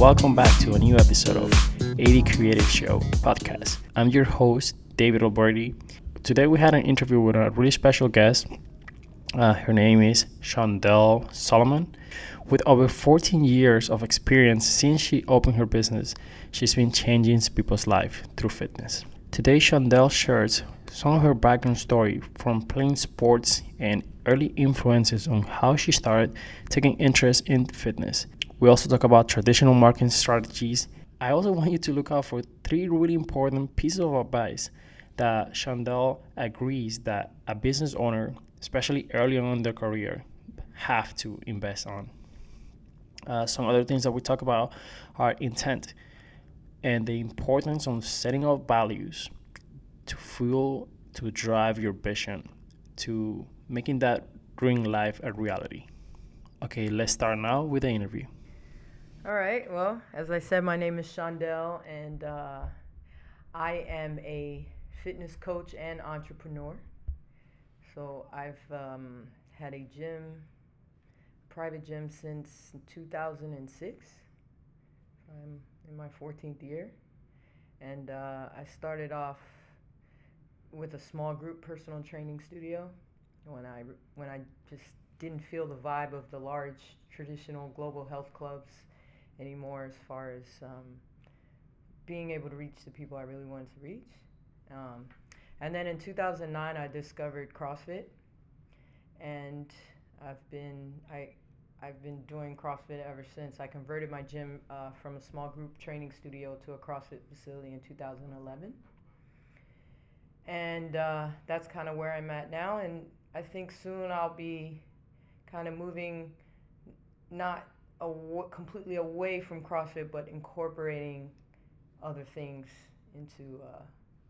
welcome back to a new episode of 80 Creative Show podcast. I'm your host, David Alberti. Today we had an interview with a really special guest. Uh, her name is Shondell Solomon. With over 14 years of experience since she opened her business, she's been changing people's life through fitness. Today, Shondell shares some of her background story from playing sports and early influences on how she started taking interest in fitness. We also talk about traditional marketing strategies. I also want you to look out for three really important pieces of advice that Shondell agrees that a business owner, especially early on in their career, have to invest on. Uh, some other things that we talk about are intent and the importance of setting up values to fuel, to drive your vision, to making that dream life a reality. Okay, let's start now with the interview. All right. Well, as I said, my name is Shondell, and uh, I am a fitness coach and entrepreneur. So I've um, had a gym, private gym, since 2006. I'm in my 14th year, and uh, I started off with a small group personal training studio when I when I just didn't feel the vibe of the large traditional global health clubs anymore as far as um, being able to reach the people I really wanted to reach. Um, and then in 2009, I discovered CrossFit, and I've been I I've been doing CrossFit ever since. I converted my gym uh, from a small group training studio to a CrossFit facility in 2011. And uh, that's kind of where I'm at now. And I think soon I'll be kind of moving not aw- completely away from CrossFit, but incorporating other things into uh,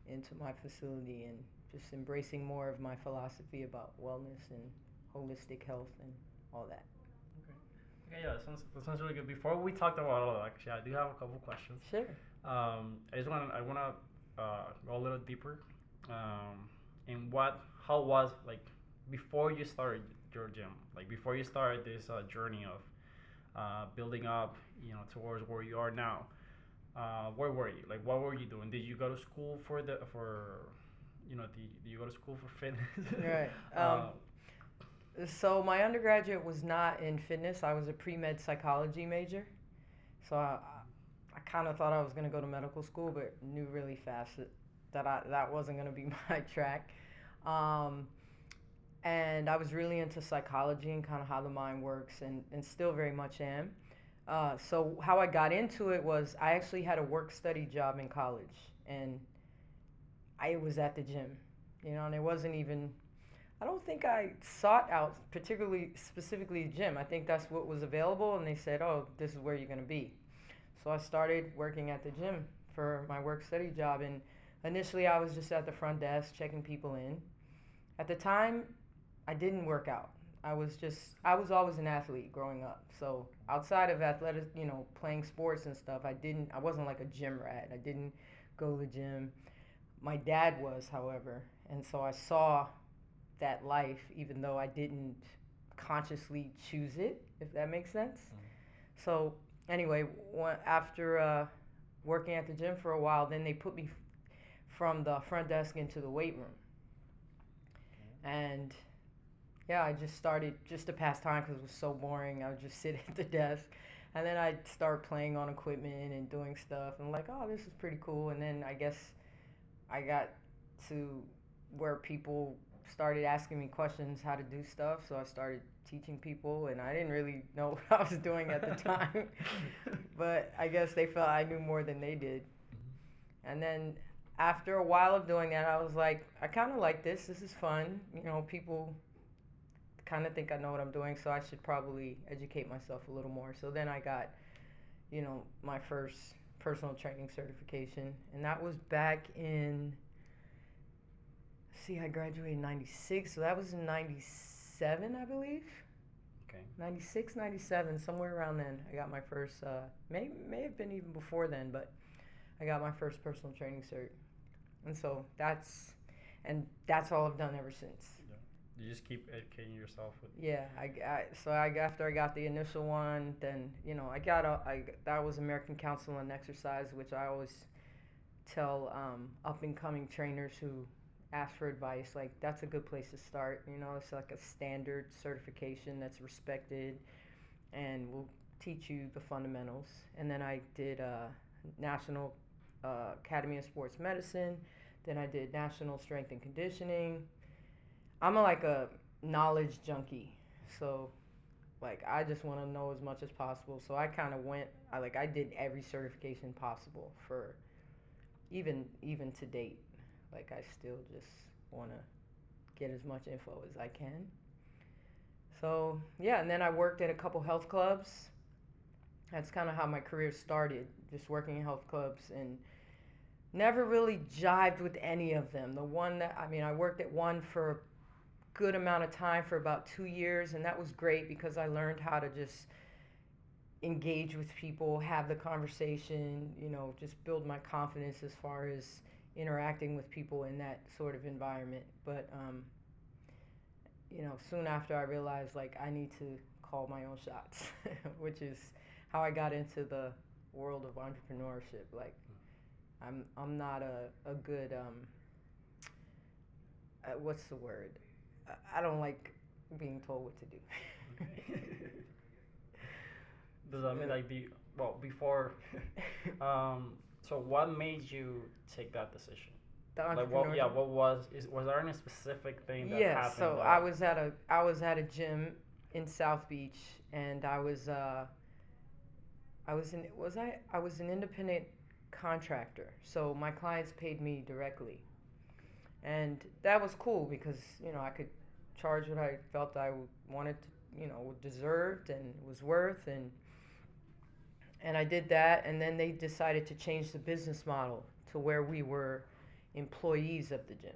into my facility and just embracing more of my philosophy about wellness and holistic health and all that. Okay, yeah, that sounds, that sounds really good. Before we talked about all that, actually, I do have a couple questions. Sure. Um, I just want I want to uh, go a little deeper. Um, in what, how was like before you started your gym, like before you started this uh, journey of building up, you know, towards where you are now. Uh, where were you? Like, what were you doing? Did you go to school for the for, you know, did, did you go to school for fitness? Right. Uh, Um, so my undergraduate was not in fitness. I was a pre-med psychology major. So I, I kind of thought I was going to go to medical school, but knew really fast that, that I, that wasn't going to be my track. Um, and I was really into psychology and kind of how the mind works, and, and still very much am. Uh, so how I got into it was I actually had a work study job in college, and I was at the gym, you know, and it wasn't even. I don't think I sought out particularly specifically a gym. I think that's what was available, and they said, "Oh, this is where you're gonna be." So I started working at the gym for my work study job, and initially I was just at the front desk checking people in. At the time, I didn't work out. I was just I was always an athlete growing up. So outside of athletic, you know, playing sports and stuff, I didn't I wasn't like a gym rat. I didn't go to the gym. My dad was, however, and so I saw that life even though I didn't consciously choose it, if that makes sense. So anyway, one, after uh, working at the gym for a while, then they put me f- from the front desk into the weight room. And yeah, I just started just to pass time because it was so boring. I would just sit at the desk, and then I'd start playing on equipment and doing stuff. And like, oh, this is pretty cool. And then I guess I got to where people started asking me questions how to do stuff, so I started teaching people, and I didn't really know what I was doing at the time, but I guess they felt I knew more than they did. Mm-hmm. And then after a while of doing that, I was like, I kind of like this. This is fun. You know, people kind of think I know what I'm doing, so I should probably educate myself a little more. So then I got, you know, my first personal training certification, and that was back in. See, I graduated in 96, so that was in 97, I believe. okay. 96, 97, somewhere around then. I got my first, uh, may, may have been even before then, but I got my first personal training cert. And so that's, and that's all I've done ever since. You just keep educating yourself with. Yeah, I, I so I after I got the initial one, then you know I got a I that was American Council on Exercise, which I always tell um, up and coming trainers who ask for advice like that's a good place to start. You know, it's like a standard certification that's respected, and will teach you the fundamentals. And then I did uh, National uh, Academy of Sports Medicine. Then I did National Strength and Conditioning I'm a, like a knowledge junkie. So like I just want to know as much as possible. So I kind of went I like I did every certification possible for even even to date. Like I still just want to get as much info as I can. So, yeah, and then I worked at a couple health clubs. That's kind of how my career started, just working in health clubs and never really jived with any of them. The one that I mean, I worked at one for good amount of time for about two years, and that was great because I learned how to just engage with people, have the conversation, you know, just build my confidence as far as interacting with people in that sort of environment. But, um, you know, soon after I realized like I need to call my own shots, which is how I got into the world of entrepreneurship. Like, I'm I'm not a a good um, uh, what's the word? I don't like being told what to do. Does that mean like be well before? um, so what made you take that decision? like what? Yeah, what was is was there any specific thing that yeah, happened? so I was at a I was at a gym in South Beach, and I was uh, I was in was I I was an independent contractor, so my clients paid me directly, and that was cool because you know I could charge what I felt I wanted to, you know, deserved and was worth and and I did that and then they decided to change the business model to where we were employees of the gym.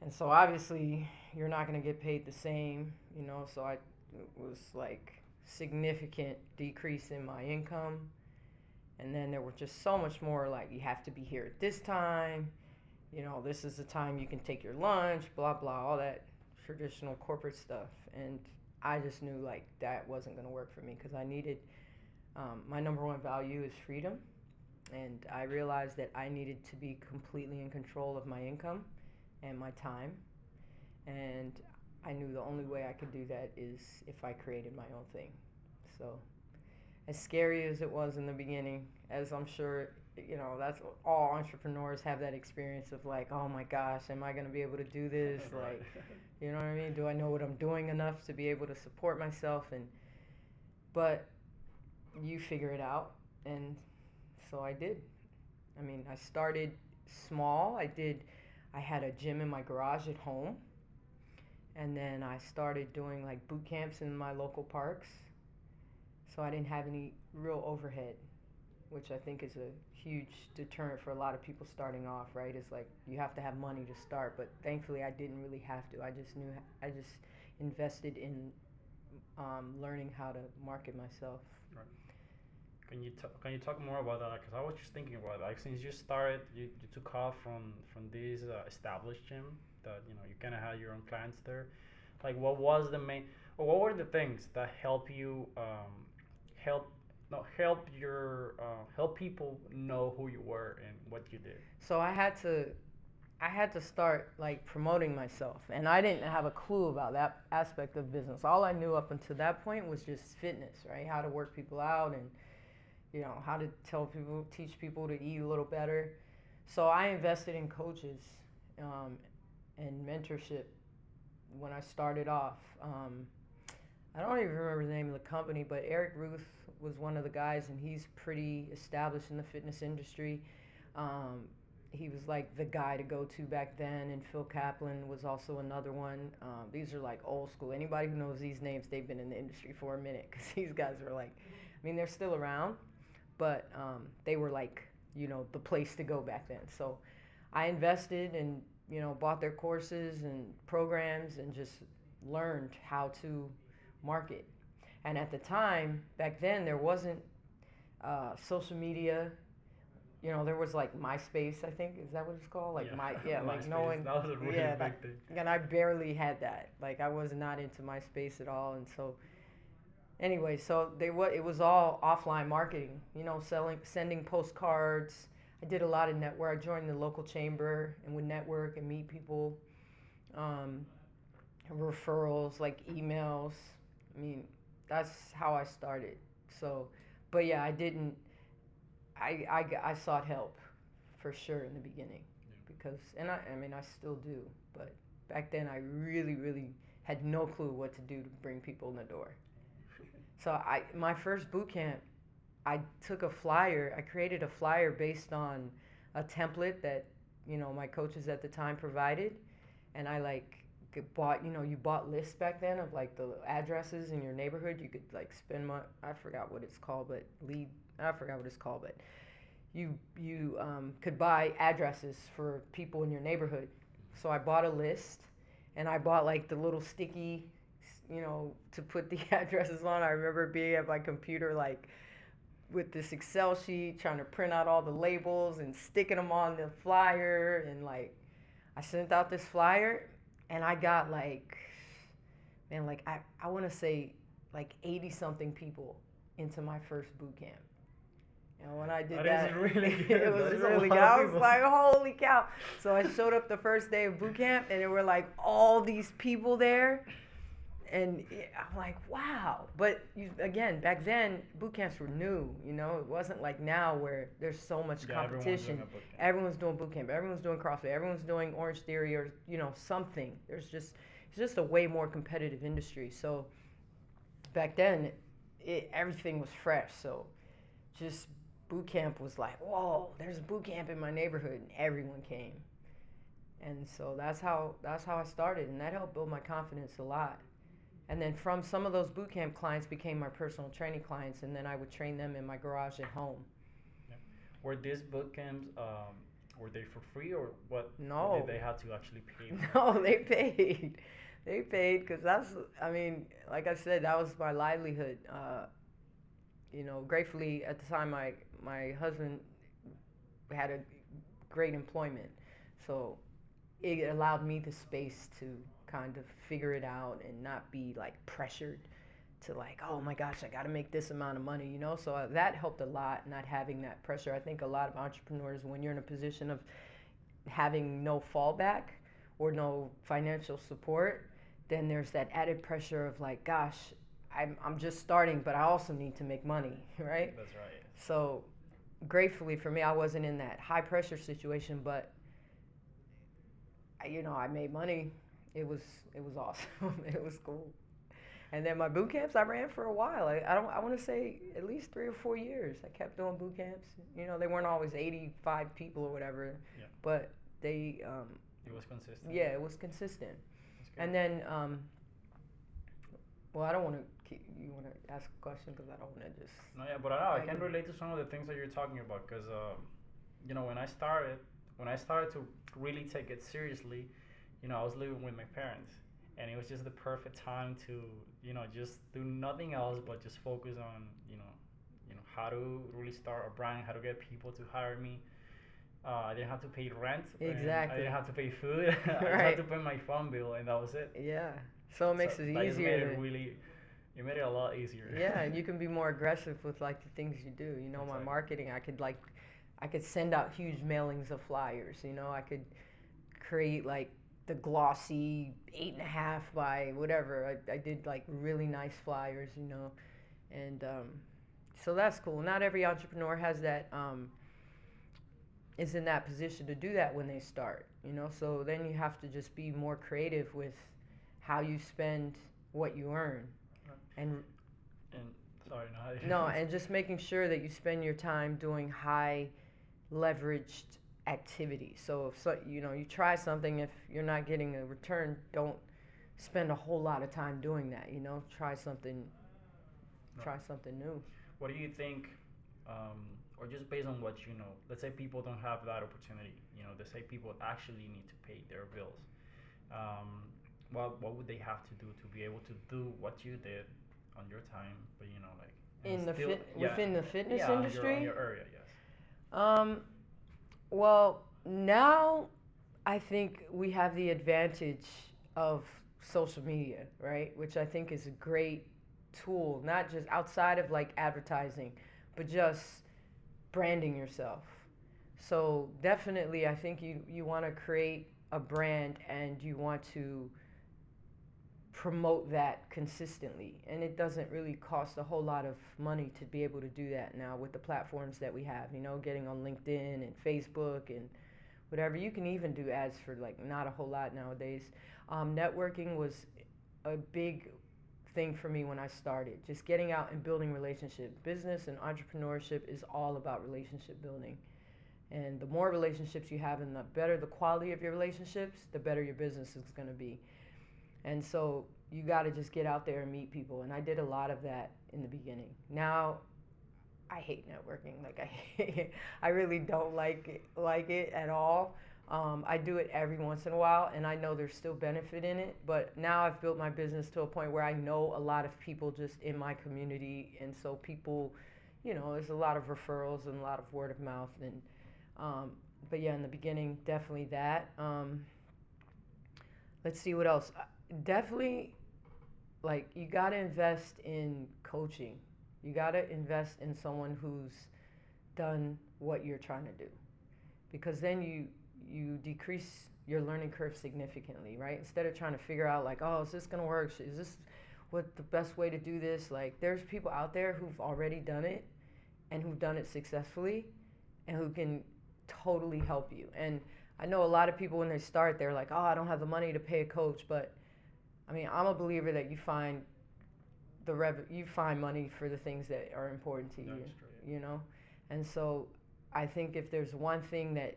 And so obviously you're not going to get paid the same, you know, so I was like significant decrease in my income. And then there were just so much more like you have to be here at this time you know, this is the time you can take your lunch, blah, blah, all that traditional corporate stuff. And I just knew like that wasn't going to work for me because I needed, um, my number one value is freedom. And I realized that I needed to be completely in control of my income and my time. And I knew the only way I could do that is if I created my own thing. So, as scary as it was in the beginning, as I'm sure you know that's all entrepreneurs have that experience of like oh my gosh am i going to be able to do this? Like you know what i mean? Do i know what i'm doing enough to be able to support myself? And but you figure it out. And so i did. I mean i started small. I did i had a gym in my garage at home. And then i started doing like boot camps in my local parks. So i didn't have any real overhead which I think is a huge deterrent for a lot of people starting off, right? It's like you have to have money to start, but thankfully I didn't really have to. I just knew I just invested in um, learning how to market myself. Right. Can you t- can you talk more about that? Because I was just thinking about like since you started, you, you took off from from this uh, established gym that you know you kind of had your own clients there. Like, what was the main, or what were the things that help you um, help no help your uh, help people know who you were and what you did. So i had to i had to start like promoting myself and i didn't have a clue about that aspect of business. All i knew up until that point was just fitness right? How to work people out and you know how to tell people teach people to eat a little better. So i invested in coaches um, and mentorship when i started off. Um, i don't even remember the name of the company but eric ruth was one of the guys, and he's pretty established in the fitness industry. Um, he was like the guy to go to back then, and Phil Kaplan was also another one. Um, these are like old school. Anybody who knows these names, they've been in the industry for a minute because these guys were like, I mean, they're still around, but um, they were like, you know, the place to go back then. So I invested and, you know, bought their courses and programs and just learned how to market and at the time, back then, there wasn't uh, social media. you know, there was like MySpace, I think, is that what it's called? Like Yeah. my, yeah, like MySpace, knowing, that was a really yeah, big that- thing. and I barely had that. Like I was not into MySpace at all, and so. Anyway, so they what it was all offline marketing, you know, selling, sending postcards. I did a lot of network. I joined the local chamber and would network and meet people. Um, referrals, like emails. I mean, that's how I started. So, but yeah, I didn't. I I, I sought help, for sure in the beginning, because and I I mean I still do, but back then I really really had no clue what to do to bring people in the door. So I my first boot camp, I took a flyer. I created a flyer based on a template that you know my coaches at the time provided, and I like bought you know you bought lists back then of like the addresses in your neighborhood. You could like spend my I forgot what it's called, but lead I forgot what it's called, but you you um, could buy addresses for people in your neighborhood. So I bought a list, and I bought like the little sticky, you know, to put the addresses on. I remember being at my computer like with this Excel sheet trying to print out all the labels and sticking them on the flyer and like I sent out this flyer and I got like man like I, I want to say like 80 something people into my first boot camp. And when I did That that, really good. it was really good. I was people. like, holy cow. So I showed up the first day of boot camp and there were like all these people there. And I'm like, wow. But you, again, back then, boot camps were new. You know, it wasn't like now where there's so much Yeah, competition. doing a boot camp. Everyone's doing boot camp. Everyone's doing CrossFit. Everyone's doing Orange Theory or you know something. There's just it's just a way more competitive industry. So back then, it, everything was fresh. So just boot camp was like, whoa, there's a boot camp in my neighborhood, and everyone came. And so that's how that's how I started, and that helped build my confidence a lot. And then from some of those boot camp clients became my personal training clients, and then I would train them in my garage at home. Were these boot camps um, were they for free or what? No. Did they had to actually pay? for? No, they paid. They paid because that's, I mean, like I said, that was my livelihood. Uh, you know, gratefully at the time, my my husband had a great employment, so it allowed me the space to kind of figure it out and not be like pressured to like, oh my gosh, I got to make this amount of money, you know. So uh, that helped a lot, not having that pressure. I think a lot of entrepreneurs, when you're in a position of having no fallback or no financial support, then there's that added pressure of like, gosh, I'm, I'm just starting, but I also need to make money, right? That's right. So, gratefully for me, I wasn't in that high pressure situation, but you know, I made money. It was it was awesome. it was cool. And then my boot camps, I ran for a while. I, I don't. I want to say at least three or four years. I kept doing boot camps. You know, they weren't always eighty-five people or whatever, Yeah. but they, um, It was consistent. yeah, it was consistent. And then, um, well, I don't want to. keep You want to ask a question because I don't want to just. No, yeah, but I, know, I can- relate to some of the things that you're talking about because, um, you know, when I started, when I started to really take it seriously, you know, I was living with my parents, and it was just the perfect time to, you know, just do nothing else but just focus on, you know, you know, how to really start a brand, how to get people to hire me. Uh, I didn't have to pay rent. and I didn't have to pay food. I just had Right. to pay my phone bill, and that was it. Yeah. So it makes So it easier. Made it really, it made it a lot easier. yeah, and you can be more aggressive with like the things you do. You know, my Exactly. marketing, I could like, I could send out huge mailings of flyers. You know, I could create like the glossy eight and a half by whatever. I, I did like really nice flyers. You know, and um, so that's cool. Not every entrepreneur has that. Um, is in that position to do that when they start. You know, so then you have to just be more creative with how you spend what you earn. And And sorry, no. no, and just making sure that you spend your time doing high leveraged activity. So if so, you know, you try something if you're not getting a return, don't spend a whole lot of time doing that, you know? Try something try something new. What do you think, um, or just based on what you know, let's say people don't have that opportunity, you know, let's say people actually need to pay their bills. Um, what, what would they have to do to be able to do what you did on your time, but you know, like In the still- fit, yeah, within the fitness yeah, on your- industry? on your area, yes. Um, well, now I think we have the advantage of social media, right? Which I think is a great tool, not just outside of like advertising, but just branding yourself. So definitely, I think you you want to create a brand and you want to promote that consistently. And it doesn't really cost a whole lot of money to be able to do that now with the platforms that we have you know getting on linkedin and facebook and whatever. You can even do ads for like not a whole lot nowadays. Um, networking was a big thing for me when i started. Just getting out and building relationships business and entrepreneurship is all about relationship building. And the more relationships you have and the better the quality of your relationships the better your business is going to be and so you got to just get out there and meet people. And I did a lot of that in the beginning. Now I hate networking. Like I, hate I really don't like it, like it at all. Um, I do it every once in a while, and I know there's still benefit in it. But now I've built my business to a point where I know a lot of people just in my community, and so people, you know, there's a lot of referrals and a lot of word of mouth. And um, but yeah, in the beginning, definitely that. Um, let's see what else definitely like you got to invest in coaching. You got to invest in someone who's done what you're trying to do. Because then you you decrease your learning curve significantly, right? Instead of trying to figure out like, oh, is this going to work? Is this what the best way to do this? Like there's people out there who've already done it and who've done it successfully and who can totally help you. And I know a lot of people when they start they're like, "Oh, I don't have the money to pay a coach," but I mean, I'm a believer that you find the rev you find money for the things that are important to you. You know, and so I think if there's one thing that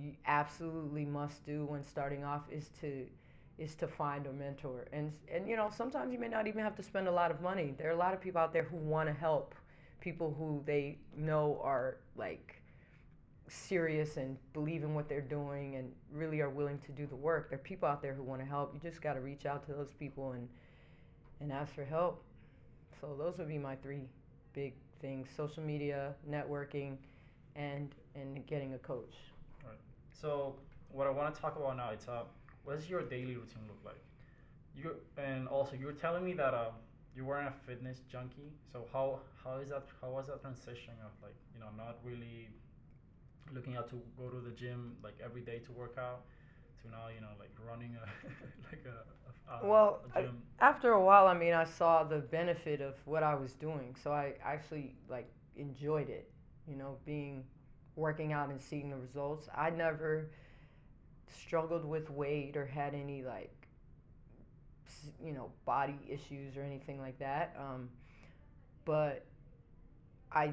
you absolutely must do when starting off is to is to find a mentor. And and you know sometimes you may not even have to spend a lot of money. There are a lot of people out there who want to help people who they know are like serious and believe in what they're doing and really are willing to do the work. There are people out there who want to help. You just got to reach out to those people and and ask for help. So those would be my three big things: social media, networking, and and getting a coach. Right. So what I want to talk about now is uh, what does your daily routine look like? You and also you were telling me that uh, you weren't a fitness junkie. So how how is that? How was that transition of like you know not really looking out to go to the gym like every day to work out to now you know like running a like a, a, well a after a while i mean i saw the benefit of what i was doing so i actually like enjoyed it you know being working out and seeing the results. I never struggled with weight or had any like you know body issues or anything like that um, but i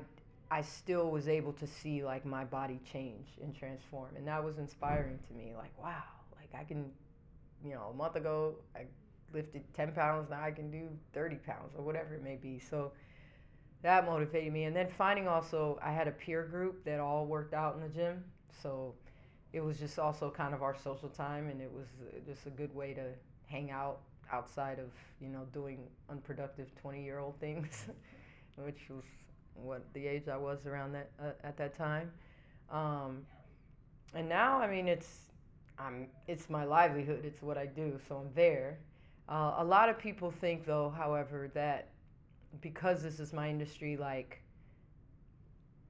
I still was able to see like my body change and transform, and that was inspiring to me. Like, wow, like I can, you know, a month ago I lifted 10 pounds, now I can do 30 pounds or whatever it may be. So that motivated me. And then finding also, I had a peer group that all worked out in the gym, so it was just also kind of our social time, and it was uh, just a good way to hang out outside of you know doing unproductive 20 year old things, which was what the age I was around that uh, at that time. Um, and now, I mean, it's I'm it's my livelihood. It's what I do, so I'm there. Uh, a lot of people think, though, however, that because this is my industry, like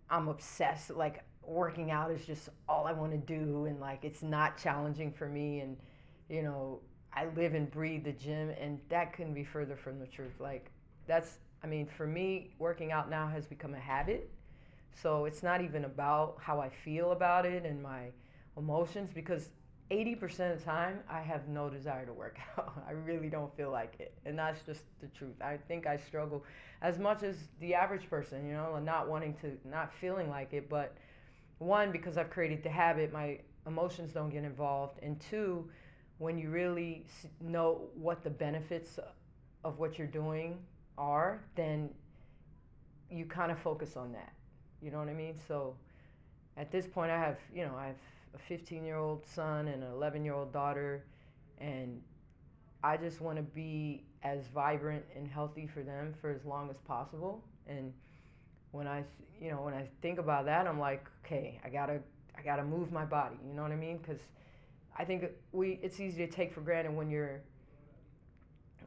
I'm obsessed. Like working out is just all I want to do, and like it's not challenging for me. And you know, I live and breathe the gym, and that couldn't be further from the truth. Like that's I mean, for me, working out now has become a habit. So it's not even about how I feel about it and my emotions because 80% of the time I have no desire to work out. I really don't feel like it. And that's just the truth. I think I struggle as much as the average person, you know, not wanting to, not feeling like it. But one, because I've created the habit, my emotions don't get involved. And two, when you really know what the benefits of what you're doing are, then you kind of focus on that. You know what I mean? So at this point, I have, you know, I have a 15 year old son and an 11 year old daughter, and I just want to be as vibrant and healthy for them for as long as possible. And when I, you know, when I think about that, I'm like, okay, I gotta, I gotta move my body. You know what I mean? Because I think we, it's easy to take for granted when you're,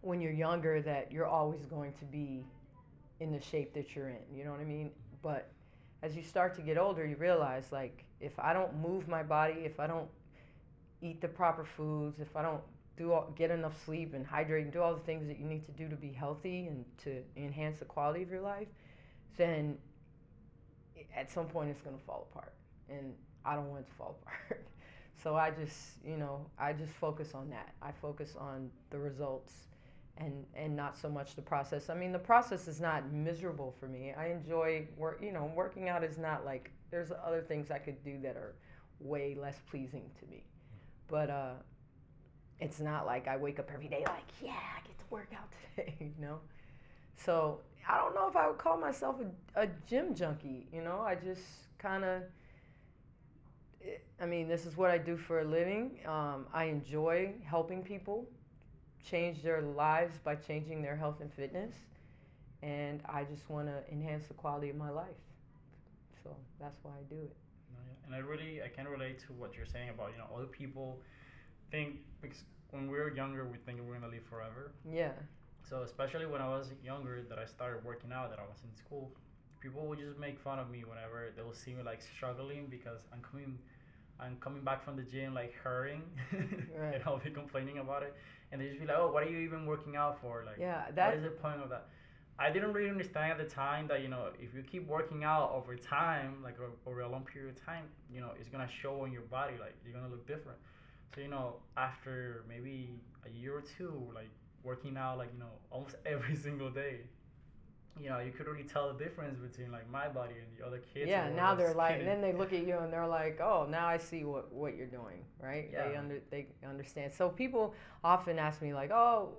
when you're younger that you're always going to be in the shape that you're in. You know what I mean? But as you start to get older, you realize like if I don't move my body, if I don't eat the proper foods, if I don't do all, get enough sleep and hydrate and do all the things that you need to do to be healthy and to enhance the quality of your life, then at some point it's going to fall apart. And I don't want it to fall apart. so I just, you know, I just focus on that. I focus on the results and and not so much the process. I mean, the process is not miserable for me. I enjoy work, you know, working out is not like there's other things I could do that are way less pleasing to me. But uh it's not like I wake up every day like, yeah, I get to work out today, you know? So I don't know if I would call myself a, a gym junkie, you know? I just kind of, I mean, this is what I do for a living. Um, I enjoy helping people change their lives by changing their health and fitness. And I just want to enhance the quality of my life. So that's why I do it. And I really, I can relate to what you're saying about, you know, other people think because when we were younger, we think we're gonna live forever. Yeah. So especially when I was younger, that I started working out, that I was in school, people would just make fun of me whenever they will see me like struggling because I'm coming, I'm coming back from the gym like hurrying right. and I'll be complaining about it, and they just be like, oh, what are you even working out for? Like, yeah, that. What is the point of that? I didn't really understand at the time that you know if you keep working out over time, like over a long period of time, you know it's gonna show on your body, like you're gonna look different. So you know, after maybe a year or two, like working out, like you know, almost every single day, you know, you could really tell the difference between like my body and the other kids. Yeah, now they're like, and then they look at you and they're like, oh, now I see what what you're doing, right? Yeah. They under they understand. So people often ask me like, oh,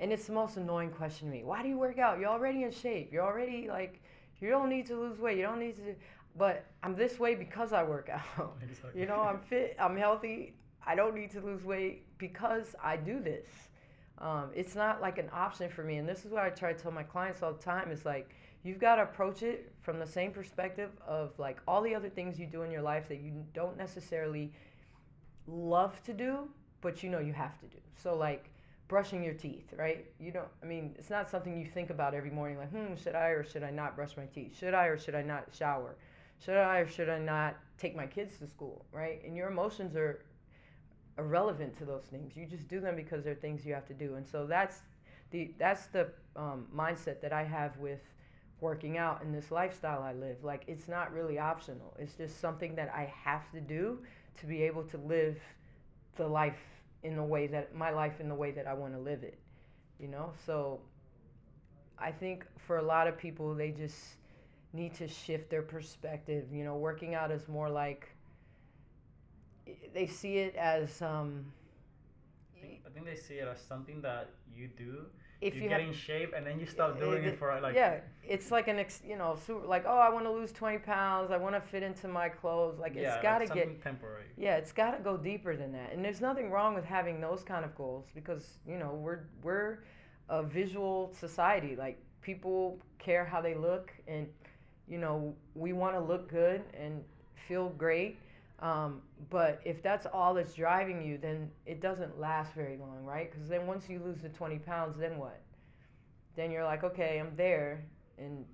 and it's the most annoying question to me. Why do you work out? You're already in shape. You're already like, you don't need to lose weight. You don't need to. But I'm this way because I work out. Exactly. You know, I'm fit. I'm healthy. I don't need to lose weight because I do this. Um, it's not like an option for me. And this is what I try to tell my clients all the time is like, you've got to approach it from the same perspective of like all the other things you do in your life that you don't necessarily love to do, but you know you have to do. So, like, brushing your teeth, right? You don't, I mean, it's not something you think about every morning, like, hmm, should I or should I not brush my teeth? Should I or should I not shower? Should I or should I not take my kids to school, right? And your emotions are irrelevant to those things. You just do them because they're things you have to do. And so that's the that's the um, mindset that I have with working out and this lifestyle I live. Like it's not really optional. It's just something that I have to do to be able to live the life in the way that my life in the way that I want to live it. You know? So I think for a lot of people they just need to shift their perspective. You know, working out is more like they see it as. Um, I think, I think they see it as something that you do. If you, you get have, in shape and then you stop doing it, it for like yeah, it's like an ex, you know super, like oh I want to lose twenty pounds I want to fit into my clothes like yeah, it's got to like get temporary yeah it's got to go deeper than that and there's nothing wrong with having those kind of goals because you know we're we're a visual society like people care how they look and you know we want to look good and feel great um, but if that's all that's driving you, then it doesn't last very long, right? Because then once you lose the 20 pounds, then what? Then you're like, okay, I'm there, and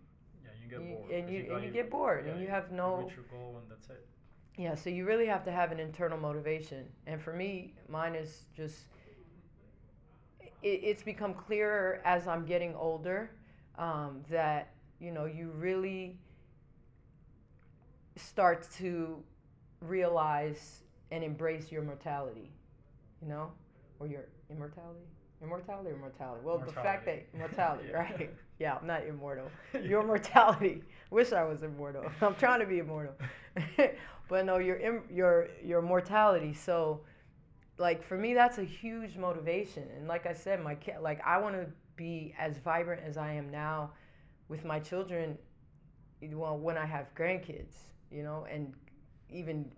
yeah, you get you, bored. and you, you and you get bored, yeah, and you, have no. You reach your goal, and that's it. Yeah, so you really have to have an internal motivation, and for me, mine is just. It, it's become clearer as I'm getting older um, that you know you really start to realize and embrace your mortality, you know, or your immortality, immortality or mortality. Well, mortality. the fact that mortality, yeah. right? Yeah, I'm not immortal. Your mortality. Wish I was immortal. I'm trying to be immortal, but no, your your your mortality. So, like for me, that's a huge motivation. And like I said, my kid, like I want to be as vibrant as I am now, with my children. Well, when I have grandkids, you know, and even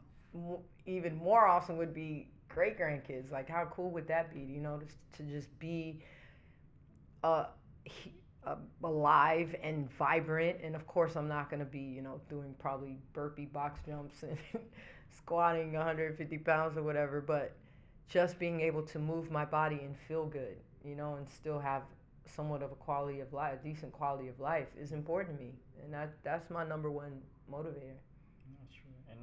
even more awesome would be great grandkids. Like how cool would that be? You know, to, to just be a uh, alive and vibrant. And of course, I'm not going to be, you know, doing probably burpee box jumps and squatting 150 pounds or whatever, but just being able to move my body and feel good, you know, and still have somewhat of a quality of life, decent quality of life is important to me. And that, that's my number one motivator.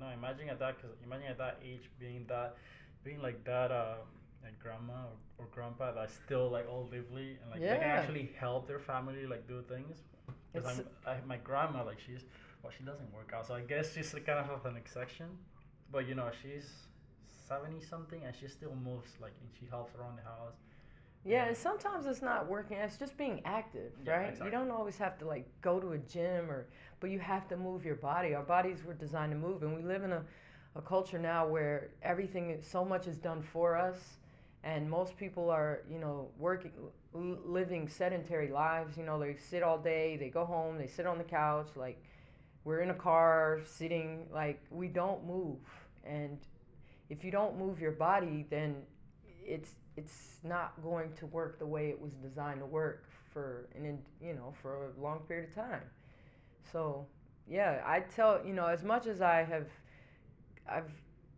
That's true. And now imagine at that, cause imagine at that age being that, being like that, uh, like grandma or, or grandpa that's still like all lively and like they can actually help their family like do things. Because I'm, I, my grandma like she's well she doesn't work out so I guess she's a kind of an exception, but you know she's seventy something and she still moves like and she helps around the house. Yeah, and sometimes it's not working. It's just being active, Yeah, right? exactly. You don't always have to like go to a gym or, but you have to move your body. Our bodies were designed to move, and we live in a, a culture now where everything, so much is done for us, and most people are, you know, working, living sedentary lives. You know, they sit all day, they go home, they sit on the couch, like we're in a car sitting, like we don't move, and if you don't move your body, then it's it's not going to work the way it was designed to work for an you know for a long period of time. So yeah, I tell you know as much as I have, I've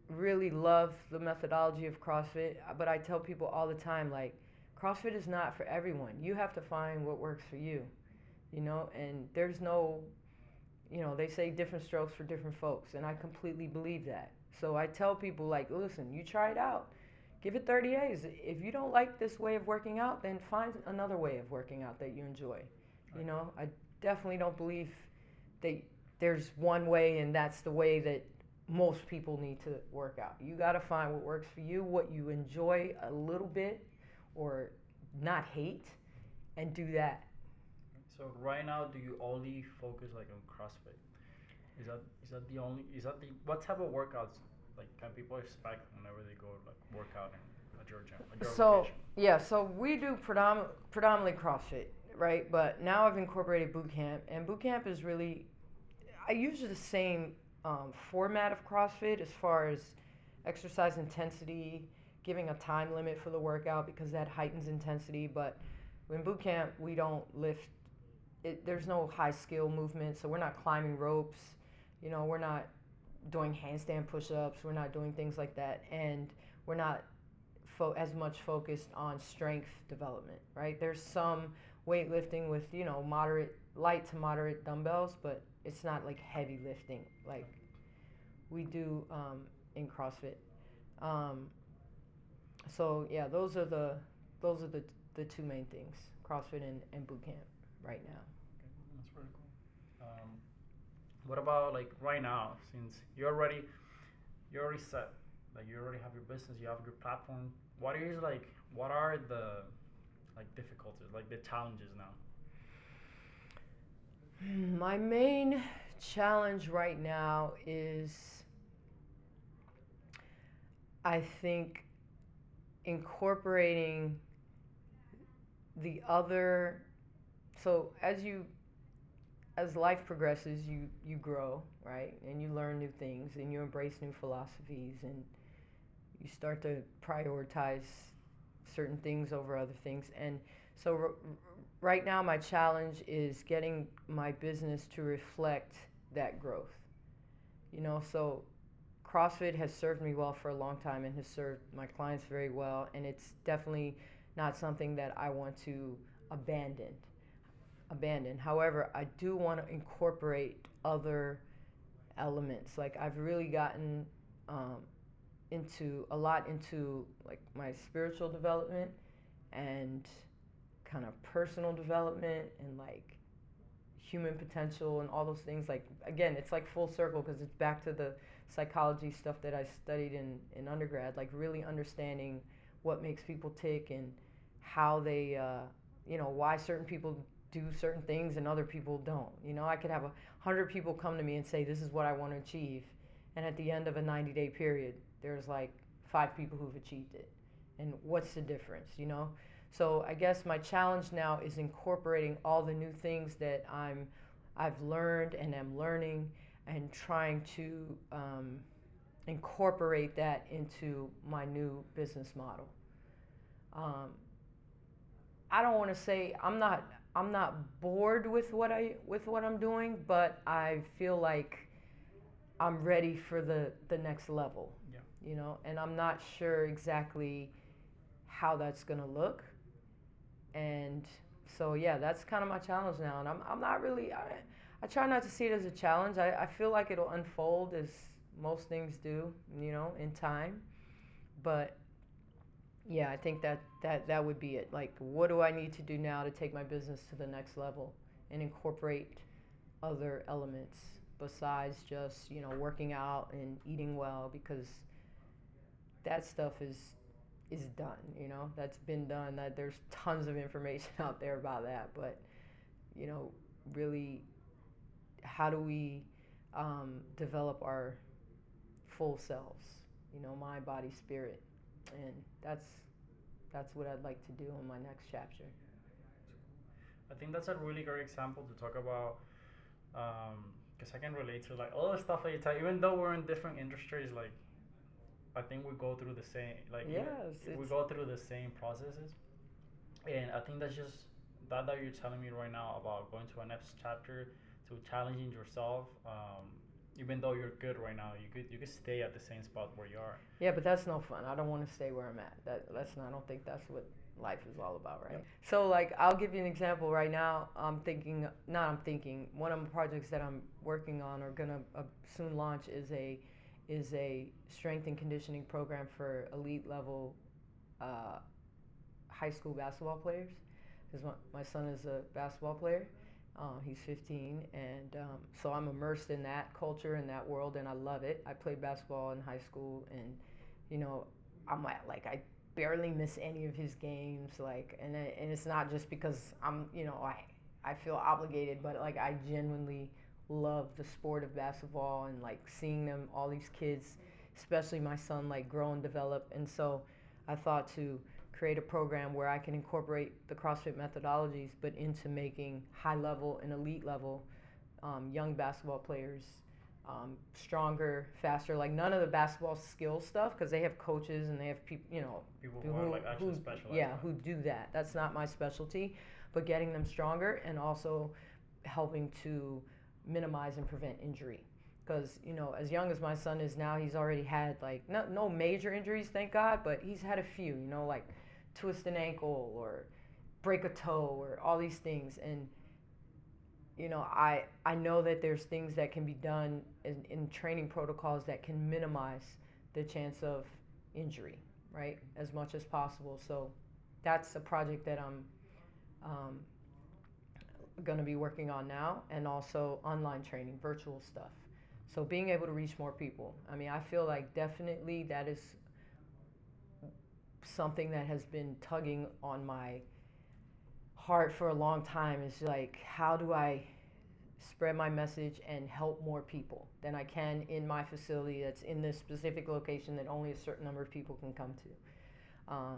really loved the methodology of CrossFit, but I tell people all the time like CrossFit is not for everyone. You have to find what works for you, you know, and there's no, you know, they say different strokes for different folks, and I completely believe that. So I tell people like, listen, you try it out give it 30 days. If you don't like this way of working out, then find another way of working out that you enjoy. You know, I definitely don't believe that there's one way and that's the way that most people need to work out. You got to find what works for you, what you enjoy a little bit or not hate, and do that. So right now, do you only focus like on CrossFit? Is that is that the only is that the what type of workouts like can people expect whenever they go like work out in, a gym? So location? yeah, so we do predomin- predominantly CrossFit, right? But now I've incorporated boot camp, and boot camp is really, I use the same um, format of CrossFit as far as exercise intensity, giving a time limit for the workout because that heightens intensity. But in boot camp, we don't lift. It, there's no high skill movement, so we're not climbing ropes. You know, we're not doing handstand push-ups. We're not doing things like that, and we're not fo- as much focused on strength development, right? There's some weightlifting with, you know, moderate, light to moderate dumbbells, but it's not like heavy lifting like we do um, in CrossFit. Um, so yeah, those are the those are the the two main things: CrossFit and, and boot camp right now. Okay, that's pretty cool. Um, what about like right now? Since you're already you're already set, like you already have your business, you have your platform. What is like what are the like difficulties, like the challenges now? Mm, my main challenge right now is I think incorporating the other so as you as life progresses you you grow right? And you learn new things and you embrace new philosophies and you start to prioritize certain things over other things. And so r- right now my challenge is getting my business to reflect that growth. You know so crossfit has served me well for a long time and has served my clients very well and it's definitely not something that i want to abandon abandon however i do want to incorporate other elements. Like i've really gotten um, into a lot into like my spiritual development and kind of personal development and like human potential and all those things. Like again it's like full circle because it's back to the psychology stuff that i studied in, in undergrad like really understanding what makes people tick and how they uh, you know why certain people do certain things and other people don't you know i could have a hundred people come to me and say this is what i want to achieve and at the end of a 90 day period there's like five people who've achieved it and what's the difference you know so I guess my challenge now is incorporating all the new things that I'm, I've learned and am learning, and trying to um, incorporate that into my new business model. Um, I don't want to say I'm not. I'm not bored with what I with what I'm doing, but I feel like I'm ready for the the next level. Yeah. You know, and I'm not sure exactly how that's gonna look. And so yeah, that's kind of my challenge now, and I'm I'm not really I I try not to see it as a challenge. I, I feel like it'll unfold as most things do, you know, in time. But yeah, I think that, that that would be it. Like, what do I need to do now to take my business to the next level and incorporate other elements besides just, you know, working out and eating well because that stuff is is done, you know. That's been done. That there's tons of information out there about that, but you know, really how do we um, develop our full selves, you know, mind, body, spirit, and that's that's what I'd like to do in my next chapter. I think that's a really great example to talk about, because I can relate to like all the stuff that you tell. Even though we're in different industries, like I think we go through the same like yes, we go through the same processes, and I think that's just that that you're telling me right now about going to a next chapter to challenging yourself. Um, even though you're good right now, you could you could stay at the same spot where you are. Yeah, but that's no fun. I don't want to stay where I'm at. That that's not. I don't think that's what life is all about, right? Yep. So like, I'll give you an example right now. I'm thinking, not I'm thinking. One of the projects that I'm working on or gonna uh, soon launch is a is a strength and conditioning program for elite level uh, high school basketball players. Because my, my son is a basketball player uh, he's 15, and um, so I'm immersed in that culture and that world, and I love it. I played basketball in high school, and you know, I'm like I barely miss any of his games, like, and and it's not just because I'm, you know, I I feel obligated, but like I genuinely love the sport of basketball and like seeing them, all these kids, especially my son, like grow and develop, and so I thought to create a program where I can incorporate the CrossFit methodologies, but into making high level and elite level um, young basketball players um, stronger, faster. Like none of the basketball skill stuff, because they have coaches and they have people, you know, people who, who are like actually. Yeah, who do that. That's not my specialty, but getting them stronger and also helping to minimize and prevent injury because you know as young as my son is now he's already had like no, no major injuries thank god but he's had a few you know like twist an ankle or break a toe or all these things. And you know i i know that there's things that can be done in, in training protocols that can minimize the chance of injury right as much as possible. So that's a project that i'm um, going to be working on now and also online training virtual stuff. So being able to reach more people. I mean i feel like definitely that is something that has been tugging on my heart for a long time is like how do I spread my message and help more people than I can in my facility that's in this specific location that only a certain number of people can come to. Um,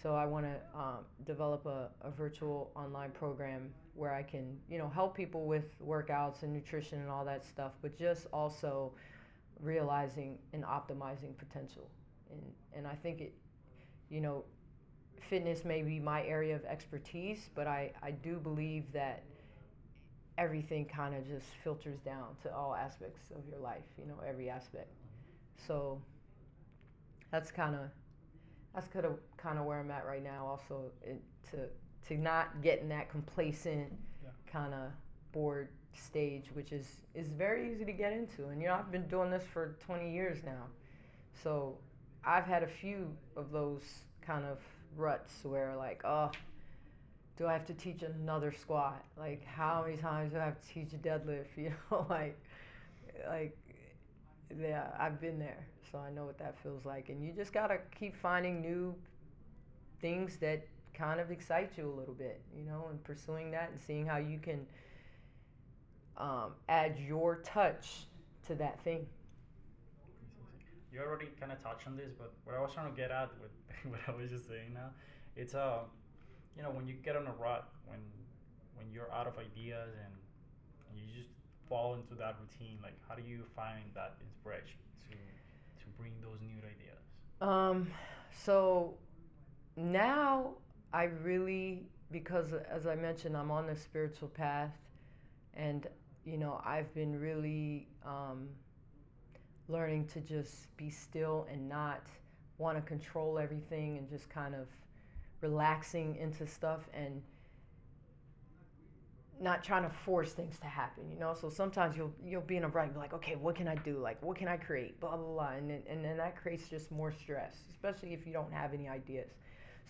so I want to um, develop a, a virtual online program where I can, you know, help people with workouts and nutrition and all that stuff, but just also realizing and optimizing potential. And, and I think it, you know, fitness may be my area of expertise, but I, I do believe that everything kind of just filters down to all aspects of your life, you know, every aspect. So that's kind of that's kind of kind of where I'm at right now. Also, it, to to not get in that complacent Yeah. kind of bored stage, which is is very easy to get into. And you know, I've been doing this for 20 years now, so I've had a few of those kind of ruts where like, oh, do I have to teach another squat? Like, how many times do I have to teach a deadlift? You know, like, like, yeah, I've been there, so I know what that feels like. And you just gotta keep finding new things that kind of excite you a little bit, you know, and pursuing that and seeing how you can um, add your touch to that thing. You already kind of touched on this, but what I was trying to get at with what I was just saying now, it's uh, you know, when you get on a rut, when when you're out of ideas and, you just fall into that routine, like how do you find that inspiration to to bring those new ideas? Um, so now I really because as I mentioned, I'm on the spiritual path, and you know I've been really um, learning to just be still and not want to control everything and just kind of relaxing into stuff and not trying to force things to happen, you know. So sometimes you'll you'll be in a rut, be like, okay, what can I do? Like, what can I create? Blah blah blah, and then, and then that creates just more stress, especially if you don't have any ideas.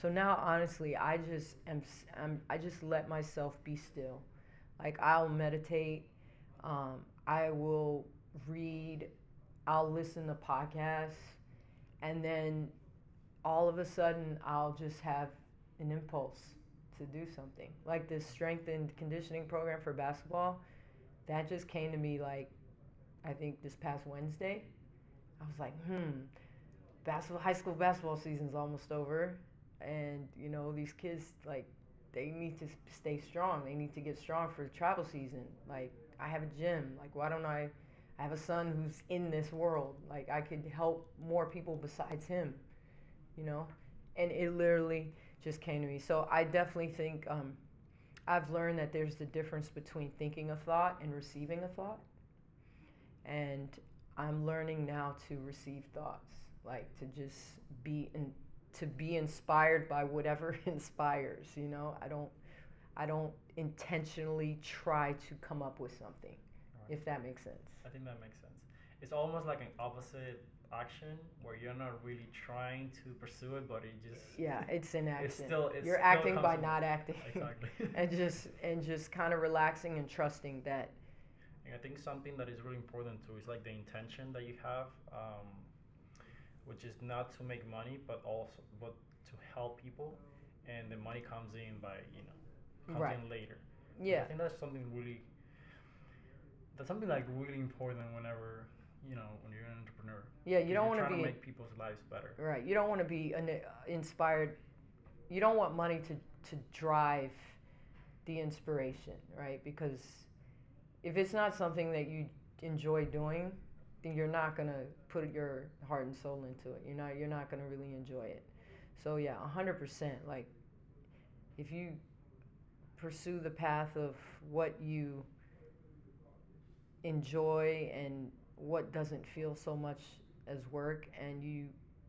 So now, honestly, I just am, am I just let myself be still. Like I'll meditate, um, I will read, I'll listen to podcasts, and then all of a sudden I'll just have an impulse to do something. Like this strength and conditioning program for basketball, that just came to me like I think this past Wednesday. I was like, hmm, basketball high school basketball season's almost over and you know these kids like they need to stay strong. They need to get strong for the travel season. Like I have a gym. Like why don't I I have a son who's in this world. Like I could help more people besides him, you know? And it literally just came to me. So I definitely think um, I've learned that there's the difference between thinking a thought and receiving a thought. And I'm learning now to receive thoughts, like to just be in, to be inspired by whatever inspires, you know? I don't I don't intentionally try to come up with something, right. if that makes sense. I think that makes sense. It's almost like an opposite action where you're not really trying to pursue it, but it just yeah, it's an action. It's still it's you're still acting by not acting. Exactly. and just and just kind of relaxing and trusting that. And I think something that is really important too is like the intention that you have, um, which is not to make money, but also but to help people, and the money comes in by you know comes right. in later. Yeah. I think that's something really that's something like really important whenever you know when you're an entrepreneur. Yeah, you don't want to be to make people's lives better. Right. You don't want to be an uh, inspired. You don't want money to to drive the inspiration, right? Because if it's not something that you enjoy doing, then you're not gonna put your heart and soul into it. You're not. You're not gonna really enjoy it. So yeah, hundred percent. Like, if you pursue the path of what you enjoy and what doesn't feel so much as work and you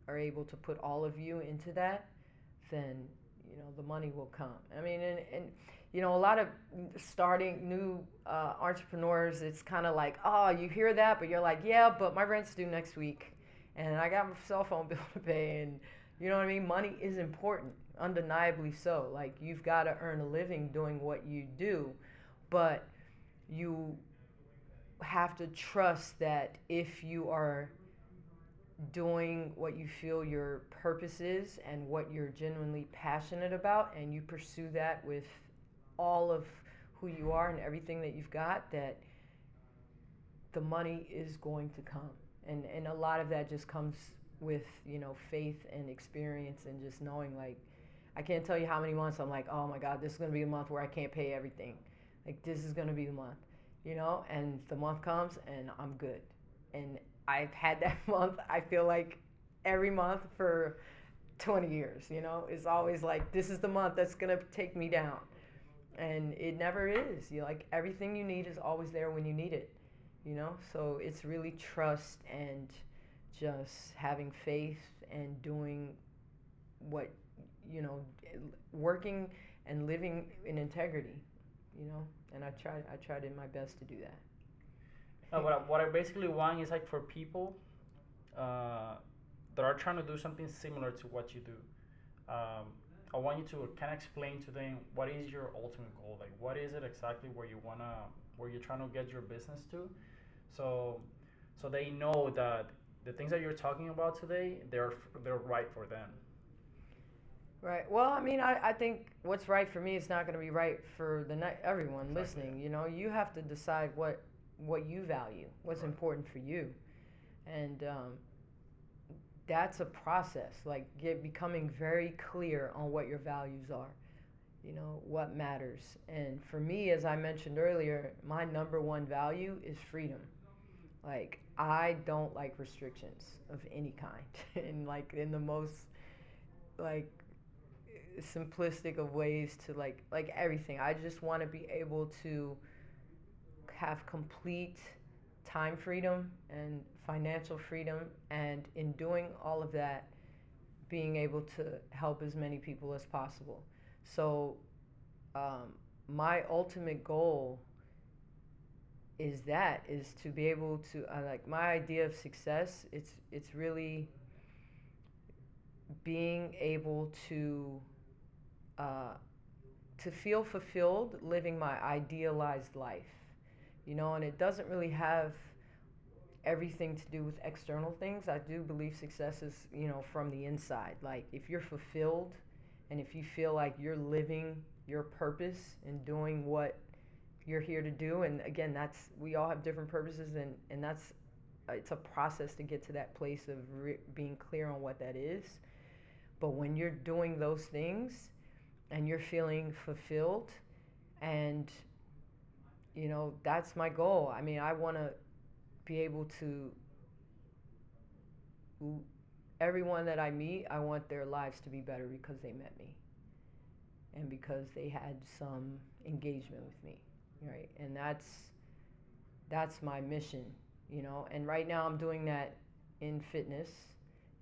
are able to put all of you into that then you know the money will come. I mean and, and you know a lot of starting new uh, entrepreneurs it's kind of like oh you hear that? But you're like yeah but my rent's due next week and i got my cell phone bill to pay and you know what i mean? Money is important undeniably so. Like you've got to earn a living doing what you do but you have to trust that if you are doing what you feel your purpose is and what you're genuinely passionate about and you pursue that with all of who you are and everything that you've got that the money is going to come. And and a lot of that just comes with you know faith and experience and just knowing like I can't tell you how many months I'm like oh my god this is going to be a month where I can't pay everything. Like this is going to be the month you know, and the month comes and I'm good. And I've had that month, I feel like every month for 20 years, you know, it's always like, this is the month that's to take me down. And it never is. You like everything you need is always there when you need it, you know? So it's really trust and just having faith and doing what, you know, working and living in integrity, you know? And I tried I tried in my best to do that. Uh, what I, what I basically want is like for people uh, that are trying to do something similar to what you do. Um, I want you to kind of explain to them what is your ultimate goal, like what is it exactly where you wanna where you're trying to get your business to, so so they know that the things that you're talking about today they're they're right for them. Right. Well, I mean, I, I think what's right for me is not going to be right for the ni- everyone exactly. listening. You know, you have to decide what what you value, what's right. important for you, and um, that's a process. Like get becoming very clear on what your values are. You know what matters. And for me, as I mentioned earlier, my number one value is freedom. Like I don't like restrictions of any kind, and like in the most like simplistic of ways to like like everything. I just want to be able to have complete time freedom and financial freedom and in doing all of that being able to help as many people as possible. So um, my ultimate goal is that is to be able to uh, like my idea of success it's it's really being able to uh, to feel fulfilled living my idealized life you know and it doesn't really have everything to do with external things. I do believe success is you know from the inside. Like if you're fulfilled and if you feel like you're living your purpose and doing what you're here to do and again that's we all have different purposes and and that's it's a process to get to that place of re- being clear on what that is. But when you're doing those things and you're feeling fulfilled and you know that's my goal. I mean i want to be able to everyone that i meet i want their lives to be better because they met me and because they had some engagement with me right? And that's that's my mission you know? And right now i'm doing that in fitness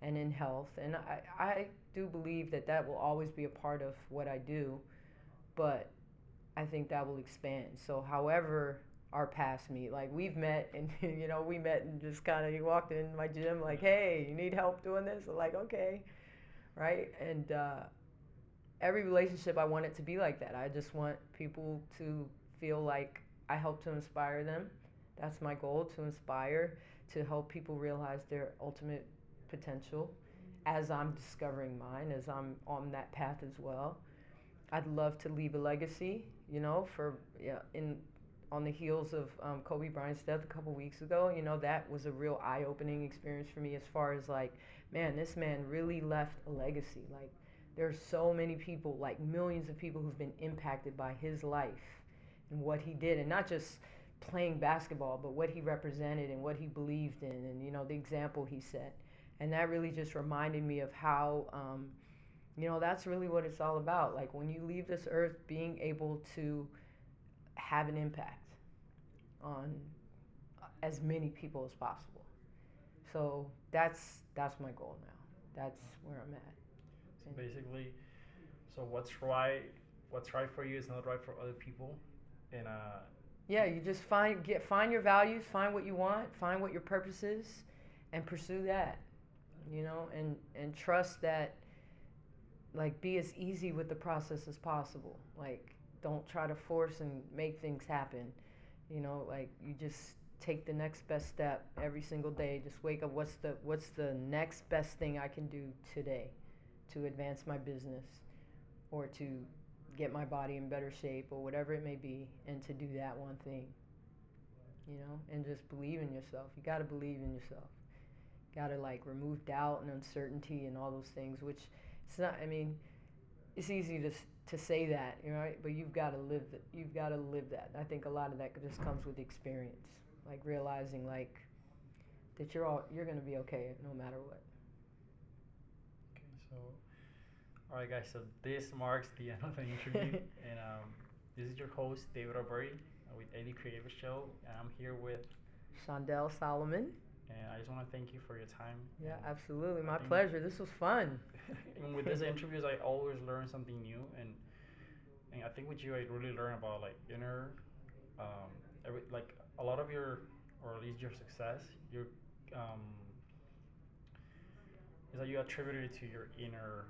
and in health and i, I do believe that that will always be a part of what i do but i think that will expand. So however our paths meet like we've met and you know we met and just kind of you walked in my gym like hey you need help doing this? I'm like okay. Right? And uh, every relationship i want it to be like that. I just want people to feel like I help to inspire them. That's my goal to inspire, to help people realize their ultimate potential as I'm discovering mine, as I'm on that path as well. I'd love to leave a legacy, you know, for yeah, in on the heels of um, Kobe Bryant's death a couple weeks ago. You know, that was a real eye-opening experience for me as far as like, man, this man really left a legacy. Like, there's so many people, like millions of people who've been impacted by his life and what he did, and not just playing basketball, but what he represented and what he believed in, and you know the example he set. And that really just reminded me of how, um, you know, that's really what it's all about. Like when you leave this earth, being able to have an impact on as many people as possible. So that's that's my goal now. That's where I'm at. So basically, so what's right, what's right for you is not right for other people, and uh, yeah, you just find get find your values, find what you want, find what your purpose is, and pursue that. You know, and and trust that. Like, be as easy with the process as possible. Like, don't try to force and make things happen. You know, like you just take the next best step every single day. Just wake up. What's the what's the next best thing I can do today to advance my business, or to get my body in better shape or whatever it may be and to do that one thing you know and just believe in yourself you got to believe in yourself got to like remove doubt and uncertainty and all those things which it's not i mean it's easy to to say that you know right? but you've got to live that you've got to live that i think a lot of that just comes with experience like realizing like that you're all you're going to be okay no matter what okay so all right, guys. So this marks the end of the interview, and um, this is your host David Alberti uh, with Eddie Creative Show, and I'm here with Shondell Solomon. And I just want to thank you for your time. Yeah, absolutely. My pleasure. This was fun. and with these interviews, I always learn something new, and and I think with you, I really learn about like inner, um, every like a lot of your, or at least your success, your, um, is that you attribute it to your inner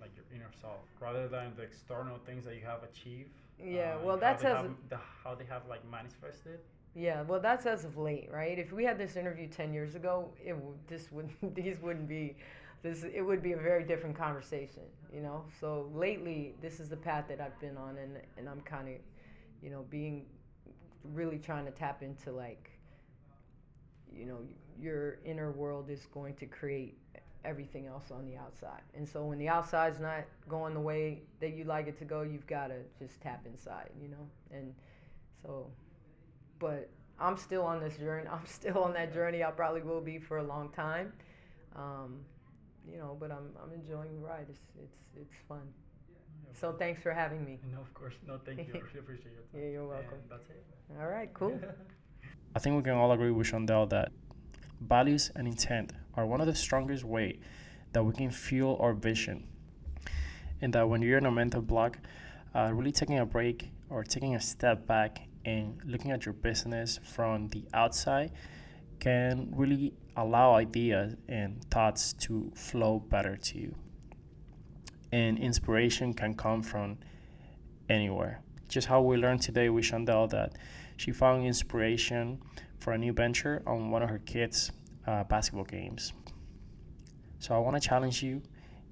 like your inner self rather than the external things that you have achieved. Yeah, uh, well, that's as have, the, how they have like manifested. Yeah, well, that's as of late, right? If we had this interview ten years ago, it would this would these wouldn't be this. It would be a very different conversation, you know. So lately, this is the path that I've been on, and and I'm kind of, you know, being really trying to tap into like, you know, your inner world is going to create everything else on the outside. And so when the outside's not going the way that you like it to go, you've got to just tap inside, you know? And so, but I'm still on this journey. I'm still on that journey. I probably will be for a long time. Um, you know, but I'm, I'm enjoying the ride. It's, it's, it's fun. So thanks for having me. No, of course. No, thank you. I really appreciate your time. Yeah, you're welcome. And that's it. All right, cool. I think we can all agree with Shondell that values and intent are one of the strongest way that we can fuel our vision. And that when you're in a mental block, uh, really taking a break or taking a step back and looking at your business from the outside can really allow ideas and thoughts to flow better to you. And inspiration can come from anywhere. Just how we learned today with Shondell that she found inspiration for a new venture on one of her kids' uh, basketball games. So I want to challenge you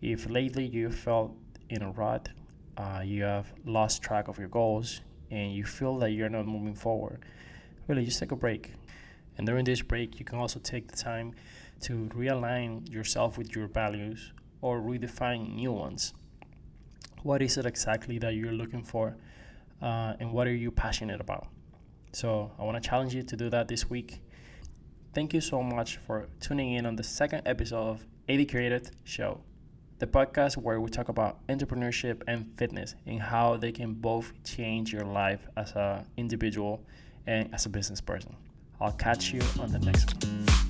if lately you felt in a rut, uh, you have lost track of your goals, and you feel that you're not moving forward, really just take a break. And during this break, you can also take the time to realign yourself with your values or redefine new ones. What is it exactly that you're looking for, uh, and what are you passionate about? So I want to challenge you to do that this week. Thank you so much for tuning in on the second episode of AD Created Show, the podcast where we talk about entrepreneurship and fitness and how they can both change your life as an individual and as a business person. I'll catch you on the next one.